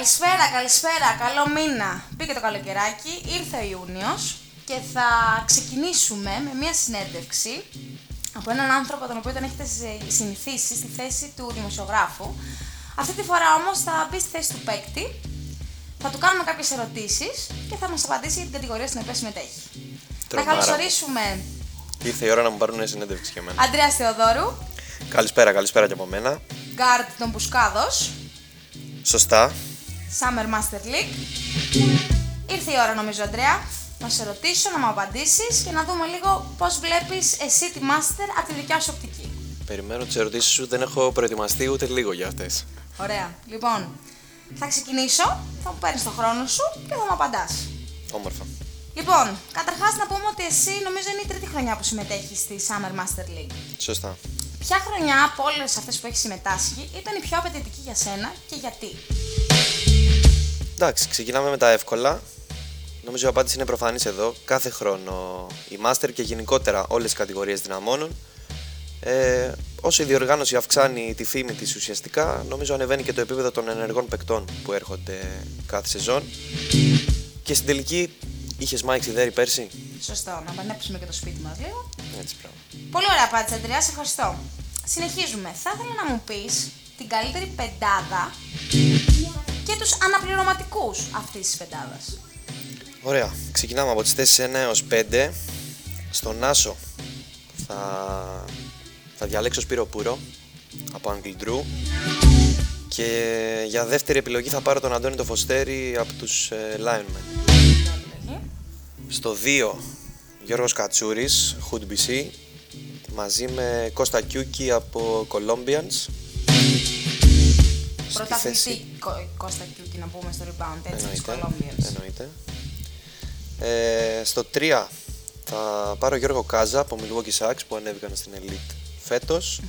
Καλησπέρα, καλησπέρα, καλό μήνα. Πήγε το καλοκαιράκι, ήρθε ο Ιούνιος και θα ξεκινήσουμε με μια συνέντευξη από έναν άνθρωπο τον οποίο τον έχετε συνηθίσει στη θέση του δημοσιογράφου. Αυτή τη φορά όμως θα μπει στη θέση του παίκτη, θα του κάνουμε κάποιες ερωτήσεις και θα μας απαντήσει για την κατηγορία στην οποία συμμετέχει. Τρομάρα. Να καλωσορίσουμε Ήρθε η ώρα να μου πάρουν συνέντευξη για μένα. Αντρέα Θεοδόρου, Καλησπέρα, καλησπέρα και από μένα. Γκάρτ των Μπουσκάδος, Σωστά. Summer Master League. Ήρθε η ώρα νομίζω, Αντρέα, να σε ρωτήσω, να μου απαντήσεις και να δούμε λίγο πώς βλέπεις εσύ τη Master από τη δικιά σου οπτική. Περιμένω τις ερωτήσεις σου, δεν έχω προετοιμαστεί ούτε λίγο για αυτές. Ωραία. Λοιπόν, θα ξεκινήσω, θα μου παίρνεις το χρόνο σου και θα μου απαντάς. Όμορφα. Λοιπόν, καταρχάς να πούμε ότι εσύ νομίζω είναι η τρίτη χρονιά που συμμετέχεις στη Summer Master League. Σωστά. Ποια χρονιά από όλες αυτές που έχεις συμμετάσχει ήταν η πιο απαιτητική για σένα και γιατί; Εντάξει, ξεκινάμε με τα εύκολα. Νομίζω η απάντηση είναι προφανής εδώ. Κάθε χρόνο η Master και γενικότερα όλες τι κατηγορίες δυναμώνουν. Ε, όσο η διοργάνωση αυξάνει τη φήμη της ουσιαστικά, νομίζω ανεβαίνει και το επίπεδο των ενεργών παικτών που έρχονται κάθε σεζόν. Και στην τελική, είχες Μάικ Σιδέρη πέρσι; Σωστό, να πανέψουμε και το σπίτι μας λίγο. Έτσι πράγμα. Πολύ ωραία απάντηση, Αντρέα, σε ευχαριστώ. Συνεχίζουμε. Θα ήθελα να μου πεις την καλύτερη πεντάδα και τους αναπληρωματικούς αυτής της πεντάδα. Ωραία. Ξεκινάμε από τις θέσεις 1 έως 5. Στον Άσο θα, θα διαλέξω Σπύρο Πούρο από Αγγλιντρού και για δεύτερη επιλογή θα πάρω τον Αντώνη το Φωστέρη από τους ε, Lionmen. Στο 2 Γιώργος Κατσούρης, Hood BC μαζί με Κώστα Κιούκι από Colombians. Στη Πρωταθλητή θέση- Κω- Κώστα Κιούκι να πούμε στο rebound, έτσι, της Εννοείται. Colombians. Εννοείται. Ε, στο 3 θα πάρω Γιώργο Κάζα από Milwaukee Bucks που ανέβηκαν στην Elite φετος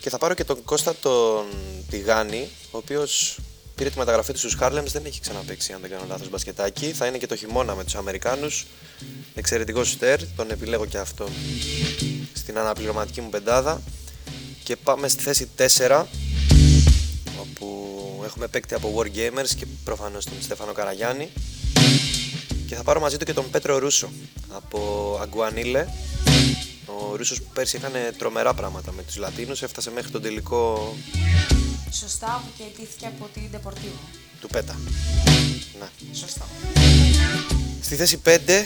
Και θα πάρω και τον Κώστα τον Τιγάνη, ο οποίος πήρε τη μεταγραφή του στους Harlems, δεν έχει ξαναπαίξει αν δεν κάνω λάθος μπασκετάκι. Θα είναι και το χειμώνα με τους Αμερικάνους. Εξαιρετικός σουτέρ, τον επιλέγω και αυτόν στην αναπληρωματική μου πεντάδα. Και πάμε στη θέση 4, όπου έχουμε παίκτη από Wargamers και προφανώς τον Στέφανο Καραγιάννη. Και θα πάρω μαζί του και τον Πέτρο Ρούσο από Αγκουανίλε. Ο Ρούσος που πέρσι έκανε τρομερά πράγματα με τους Λατίνους, έφτασε μέχρι τον τελικό Σωστά, που και αιτήθηκε από την Deportivo. του Πέτα. Ναι. Σωστό. Στη θέση 5,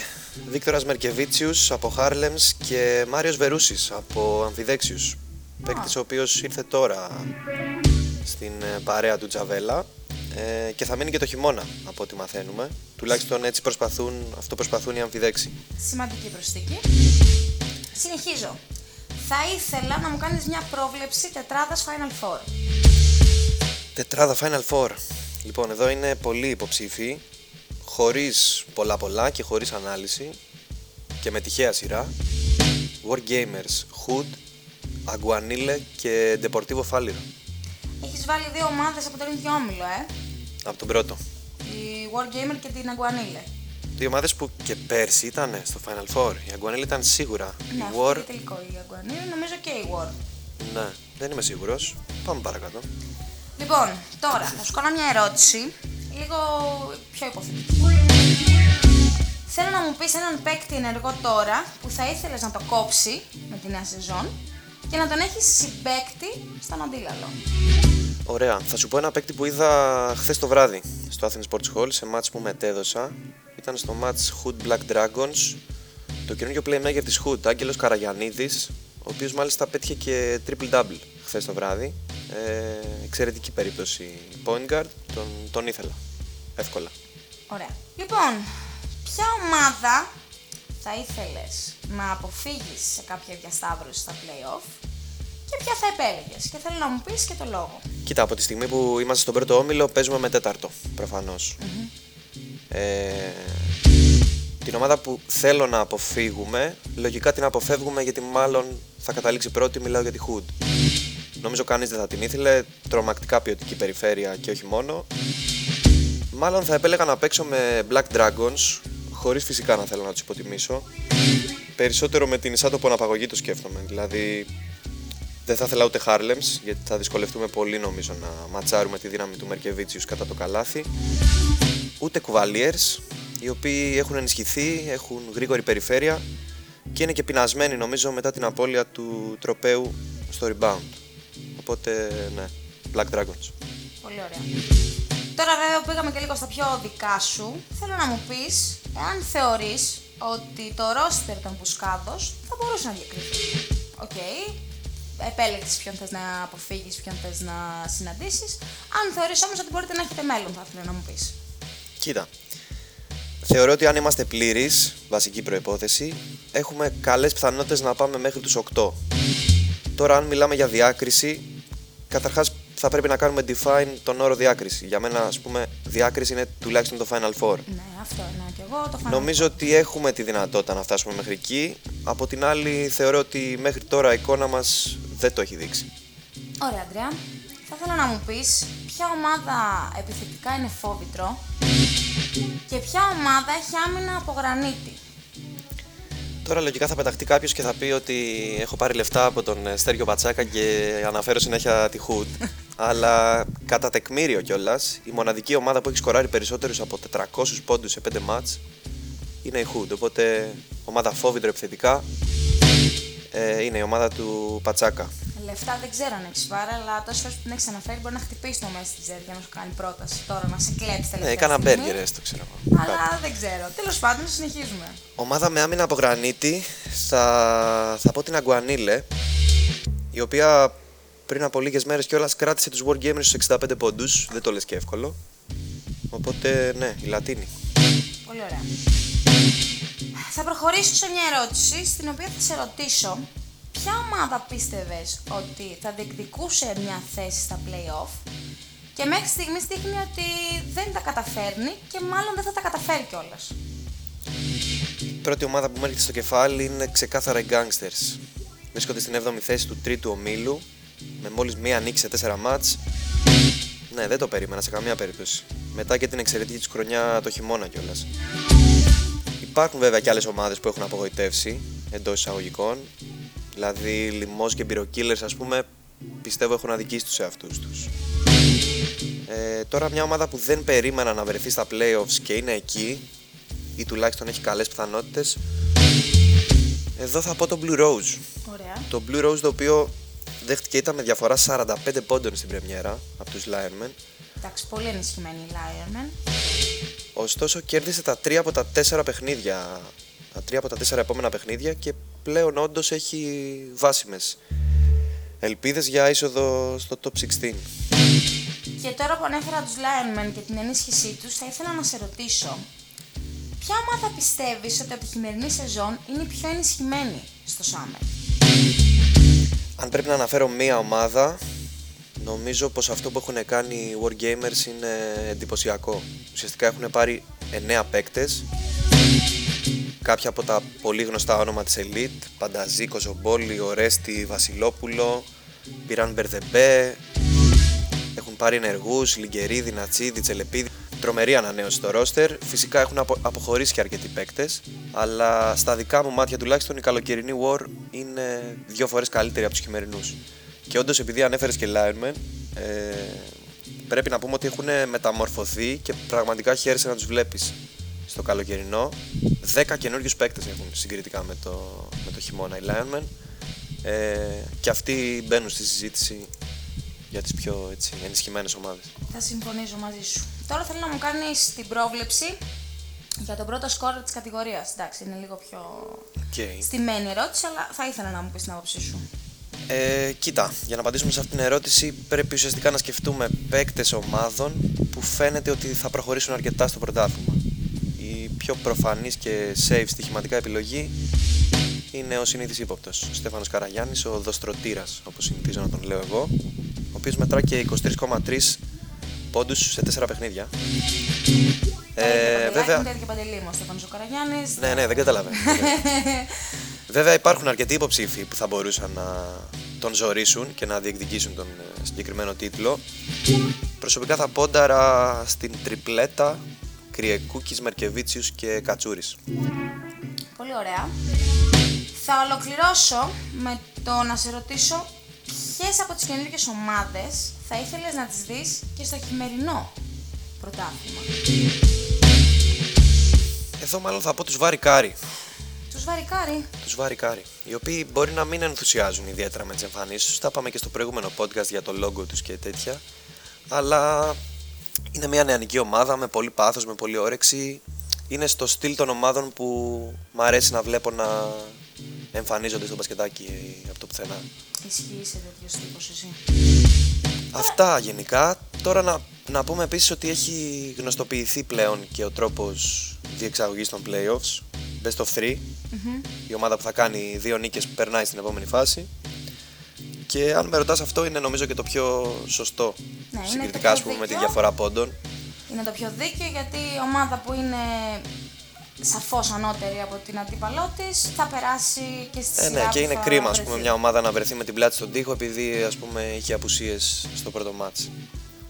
Βίκτορας Μερκεβίτσιους από Χάρλεμς και Μάριος Βερούσης από Αμφιδέξιους. Παίκτης ο οποίος ήρθε τώρα στην ε, παρέα του Τζαβέλα ε, και θα μείνει και το χειμώνα από ό,τι μαθαίνουμε. Τουλάχιστον έτσι προσπαθούν, αυτό προσπαθούν οι Αμφιδέξοι. Σημαντική προσθήκη. Συνεχίζω. Θα ήθελα να μου κάνεις μια πρόβλεψη τετράδας Final Four. Τετράδα Final Four. Λοιπόν, εδώ είναι πολλοί υποψήφοι, χωρίς πολλά πολλά και χωρίς ανάλυση και με τυχαία σειρά. Wargamers, Hood, Aguanile και Deportivo Falliro. Έχεις βάλει δύο ομάδες από τον ίδιο όμιλο, ε; Από τον πρώτο. Η Wargamer και την Aguanile. Δύο ομάδες που και πέρσι ήταν στο Final Four. Η Aguanile ήταν σίγουρα. Ναι, η αυτό War, είναι τελικό η Aguanile, νομίζω και η War. ναι, δεν είμαι σίγουρος. Πάμε παρακάτω. Λοιπόν, τώρα θα σου κάνω μια ερώτηση, λίγο πιο υποθετική. Θέλω να μου πεις έναν παίκτη ενεργό τώρα που θα ήθελες να το κόψει με τη νέα σεζόν και να τον έχεις συμπέκτη στον αντίλαλο. Ωραία. Θα σου πω ένα παίκτη που είδα χθες το βράδυ στο Athens Sports Hall σε μάτς που μετέδωσα. Ήταν στο μάτς Hood Black Dragons. Το καινούργιο playmaker της Hood, Άγγελος Καραγιανίδης, ο οποίος μάλιστα πέτυχε και triple-double χθες το βράδυ. Ε, εξαιρετική περίπτωση point guard, τον, τον ήθελα. Εύκολα. Ωραία. Λοιπόν, ποια ομάδα θα ήθελες να αποφύγεις σε κάποια διασταύρωση στα play-off; Και ποια θα επέλεγες και θέλω να μου πεις και το λόγο. Κοίτα, από τη στιγμή που είμαστε στον πρώτο όμιλο, παίζουμε με τέταρτο, προφανώς. Ε, την ομάδα που θέλω να αποφύγουμε, λογικά την αποφεύγουμε γιατί μάλλον θα καταλήξει πρώτη, μιλάω για τη Hood. Νομίζω κανείς δεν θα την ήθελε, τρομακτικά ποιοτική περιφέρεια και όχι μόνο. Μάλλον θα επέλεγα να παίξω με Black Dragons, χωρίς φυσικά να θέλω να τους υποτιμήσω. Περισσότερο με την εισάτοπο αναπαγωγή το σκέφτομαι, δηλαδή Δεν θα ήθελα ούτε Harlems, γιατί θα δυσκολευτούμε πολύ νομίζω να ματσάρουμε τη δύναμη του Μερκεβίτσιους κατά το καλάθι. Ούτε Κουβαλιέρς, οι οποίοι έχουν ενισχυθεί, έχουν γρήγορη περιφέρεια και είναι και πεινασμένοι νομίζω μετά την απώλεια του τροπαίου στο rebound. Οπότε ναι, Black Dragons. Πολύ ωραία. Τώρα βέβαια που πήγαμε και λίγο στα πιο δικά σου, θέλω να μου πεις εάν θεωρείς ότι το ρόστερ των Πουσκάδος θα μπορούσε να διακριθεί. Οκ, okay. Επέλεξες ποιον θες να αποφύγεις, ποιον θες να συναντήσεις. Αν θεωρείς όμως ότι μπορείτε να έχετε μέλλον θα ήθελα να μου πεις. Κοίτα, θεωρώ ότι αν είμαστε πλήρεις, βασική προϋπόθεση, έχουμε καλές πιθανότητες να πάμε μέχρι τους 8. Τώρα αν μιλάμε για διάκριση, καταρχάς θα πρέπει να κάνουμε define τον όρο διάκριση. Για μένα, ας πούμε, διάκριση είναι τουλάχιστον το Final Four. Ναι, αυτό είναι και εγώ το Final Νομίζω ότι έχουμε τη δυνατότητα να φτάσουμε μέχρι εκεί. Από την άλλη, θεωρώ ότι μέχρι τώρα η εικόνα μας δεν το έχει δείξει. Ωραία, Αντρέα. Θα ήθελα να μου πεις ποια ομάδα επιθετικά είναι φόβητρο και ποια ομάδα έχει άμυνα από γρανίτη. Τώρα λογικά θα πεταχτεί κάποιος και θα πει ότι έχω πάρει λεφτά από τον ε, Στέργιο Πατσάκα και αναφέρω συνέχεια τη Hood. Αλλά κατά τεκμήριο κιόλας, η μοναδική ομάδα που έχει σκοράρει περισσότερους από 400 πόντους σε 5 μάτς είναι η Hood. Οπότε ομάδα φόβητρο επιθετικά ε, είναι η ομάδα του Πατσάκα. Λεφτά δεν ξέρω αν έχεις πάρει, αλλά τόσες φορές που την έχεις αναφέρει μπορεί να χτυπήσει το Messenger για να σου κάνει πρόταση. Τώρα να σε κλέψει τελευταία. Ναι, έκανα μπέργκερ, έστω ξέρω εγώ. Αλλά δεν ξέρω. Τέλος πάντων, συνεχίζουμε. Ομάδα με άμυνα από γρανίτη θα, θα πω την Αγκουανίλε, η οποία πριν από λίγες μέρες κιόλας κράτησε τους Wargamers στους 65 πόντους. Δεν το λες και εύκολο. Οπότε ναι, η Λατίνη. Πολύ ωραία. Θα προχωρήσω σε μια ερώτηση στην οποία θα σε ρωτήσω ποια ομάδα πίστευες ότι θα διεκδικούσε μια θέση στα play-off και μέχρι στιγμή δείχνει ότι δεν τα καταφέρνει και μάλλον δεν θα τα καταφέρει κιόλας. Η πρώτη ομάδα που μου έρχεται στο κεφάλι είναι ξεκάθαρα οι Gangsters. Βρίσκονται στην 7η θέση του τρίτου ομίλου με μόλις μία νίκη σε 4 μάτς. Ναι, δεν το περίμενα σε καμία περίπτωση. Μετά και την εξαιρετική του χρονιά το χειμώνα κιόλας. Υπάρχουν βέβαια και άλλες ομάδες που έχουν απογοητεύσει εντός εισαγωγικών. Δηλαδή, λοιμός και μπυροκύλερ, ας πούμε, πιστεύω έχουν αδικήσει τους εαυτούς τους. Ε, τώρα, μια ομάδα που δεν περίμενα να βρεθεί στα playoffs και είναι εκεί, ή τουλάχιστον έχει καλές πιθανότητες, εδώ θα πω το Blue Rose. Ωραία. Το Blue Rose το οποίο δέχτηκε ήταν με διαφορά 45 πόντων στην πρεμιέρα από τους Lionmen. Εντάξει, πολύ ενισχυμένη η Lionmen. Ωστόσο κέρδισε τα τρία από τα τέσσερα παιχνίδια, τα τρία από τα τέσσερα επόμενα παιχνίδια και πλέον όντως έχει βάσιμες ελπίδες για είσοδο στο top 16. Και τώρα που ανέφερα τους Lionmen και την ενίσχυσή τους, θα ήθελα να σε ρωτήσω Ποια ομάδα πιστεύεις ότι από τη χειμερινή σεζόν είναι η πιο ενισχυμένη στο Summer? Αν πρέπει να αναφέρω μία ομάδα, νομίζω πως αυτό που έχουν κάνει οι Wargamers είναι εντυπωσιακό. Ουσιαστικά έχουν πάρει 9 παίκτες, κάποια από τα πολύ γνωστά όνομα της Elite, Πανταζή, Κοζομπόλη, Ορέστη, Βασιλόπουλο, πήραν Μπερδεμπέ, έχουν πάρει ενεργούς, Λιγκερίδη, Νατσίδη, Τσελεπίδη. Τρομερή ανανέωση στο ρόστερ. Φυσικά έχουν αποχωρήσει και αρκετοί παίκτες. Αλλά στα δικά μου μάτια τουλάχιστον η καλοκαιρινή War είναι δύο φορές καλύτερη από τους χειμερινούς. Και όντως επειδή ανέφερες και Lionman, ε, πρέπει να πούμε ότι έχουν μεταμορφωθεί και πραγματικά χαίρεσαι να τους βλέπεις στο καλοκαιρινό. 10 καινούριους παίκτες έχουν συγκριτικά με το, με το χειμώνα οι Lionman. Ε, και αυτοί μπαίνουν στη συζήτηση για τις πιο έτσι, ενισχυμένες ομάδες. Θα συμφωνήσω μαζί σου. Τώρα θέλω να μου κάνεις την πρόβλεψη για τον πρώτο σκόρ της κατηγορίας. Εντάξει, είναι λίγο πιο okay. στημένη ερώτηση, αλλά θα ήθελα να μου πεις την άποψή σου. Ε, κοίτα, για να απαντήσουμε σε αυτήν την ερώτηση πρέπει ουσιαστικά να σκεφτούμε παίκτες ομάδων που φαίνεται ότι θα προχωρήσουν αρκετά στο πρωτάθλημα. Η πιο προφανής και safe στοιχηματικά επιλογή είναι ο συνήθις ύποπτος, ο Στέφανος Καραγιάννης, ο δοστρωτήρας όπως συνηθίζω να τον λέω εγώ, οποίος μετρά και 23,3 πόντους σε 4 παιχνίδια. Ε, βέβαια. Είναι και παντελή μου, Στέφανος Καραγιάννης. Ναι, ναι, δεν καταλαβαίνω. βέβαια υπάρχουν αρκετοί υποψήφοι που θα μπορούσαν να τον ζωρίσουν και να διεκδικήσουν τον ε, συγκεκριμένο τίτλο. Προσωπικά θα πόνταρα στην τριπλέτα Κριεκούκης, Μερκεβίτσιους και Κατσούρης. Πολύ ωραία. Θα ολοκληρώσω με το να σε ρωτήσω Ποιες από τις καινούργιες ομάδες θα ήθελες να τις δεις και στο χειμερινό πρωτάθλημα. Εδώ μάλλον θα πω τους Βαρικάρι. Τους βαρικάρι. Τους Βαρικάρι. Οι οποίοι μπορεί να μην ενθουσιάζουν ιδιαίτερα με τις εμφανίσεις τους. Τα είπαμε και στο προηγούμενο podcast για το logo τους και τέτοια. Αλλά είναι μια νεανική ομάδα με πολύ πάθος, με πολύ όρεξη. Είναι στο στυλ των ομάδων που μου αρέσει να βλέπω να εμφανίζονται στο μπασκετάκι από το πουθενά. Ισχύει σε τέτοιο τύπο εσύ. Αυτά γενικά. Τώρα να, να πούμε επίσης ότι έχει γνωστοποιηθεί πλέον και ο τρόπος διεξαγωγής των playoffs. Best of 3. Η ομάδα που θα κάνει δύο νίκες περνάει στην επόμενη φάση. Και αν με ρωτάς αυτό είναι νομίζω και το πιο σωστό. Ναι, είναι συγκριτικά το ας πιο πούμε με τη δίκαιο. διαφορά πόντων. Είναι το πιο δίκαιο γιατί η ομάδα που είναι σαφώς ανώτερη από την αντίπαλό της θα περάσει και στη Ε, σειρά ναι, και που είναι θα κρίμα ας βρεθεί. πούμε, μια ομάδα να βρεθεί με την πλάτη στον τοίχο επειδή ας πούμε, είχε απουσίες στο πρώτο μάτς.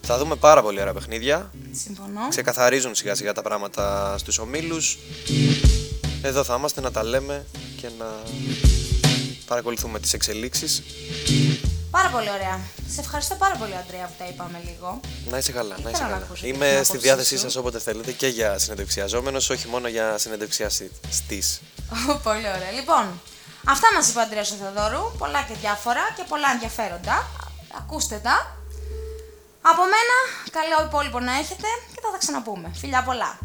Θα δούμε πάρα πολύ ωραία παιχνίδια. Συμφωνώ. Ξεκαθαρίζουν σιγά σιγά τα πράγματα στους ομίλους. Εδώ θα είμαστε να τα λέμε και να παρακολουθούμε τις εξελίξεις. Πάρα πολύ ωραία. Σε ευχαριστώ πάρα πολύ, Αντρέα, που τα είπαμε λίγο. Να είσαι καλά, να Ήθελα είσαι να καλά. ακούσω και την Είμαι στη άποψή διάθεσή σου. σας όποτε θέλετε και για συνεντευξιαζόμενος, όχι μόνο για συνεντευξιαστής. πολύ ωραία. Λοιπόν, αυτά μας είπε ο Αντρέας ο Θεοδόρου. Πολλά και διάφορα και πολλά ενδιαφέροντα. Ακούστε τα. Από μένα, καλό υπόλοιπο να έχετε και θα τα ξαναπούμε. Φιλιά πολλά.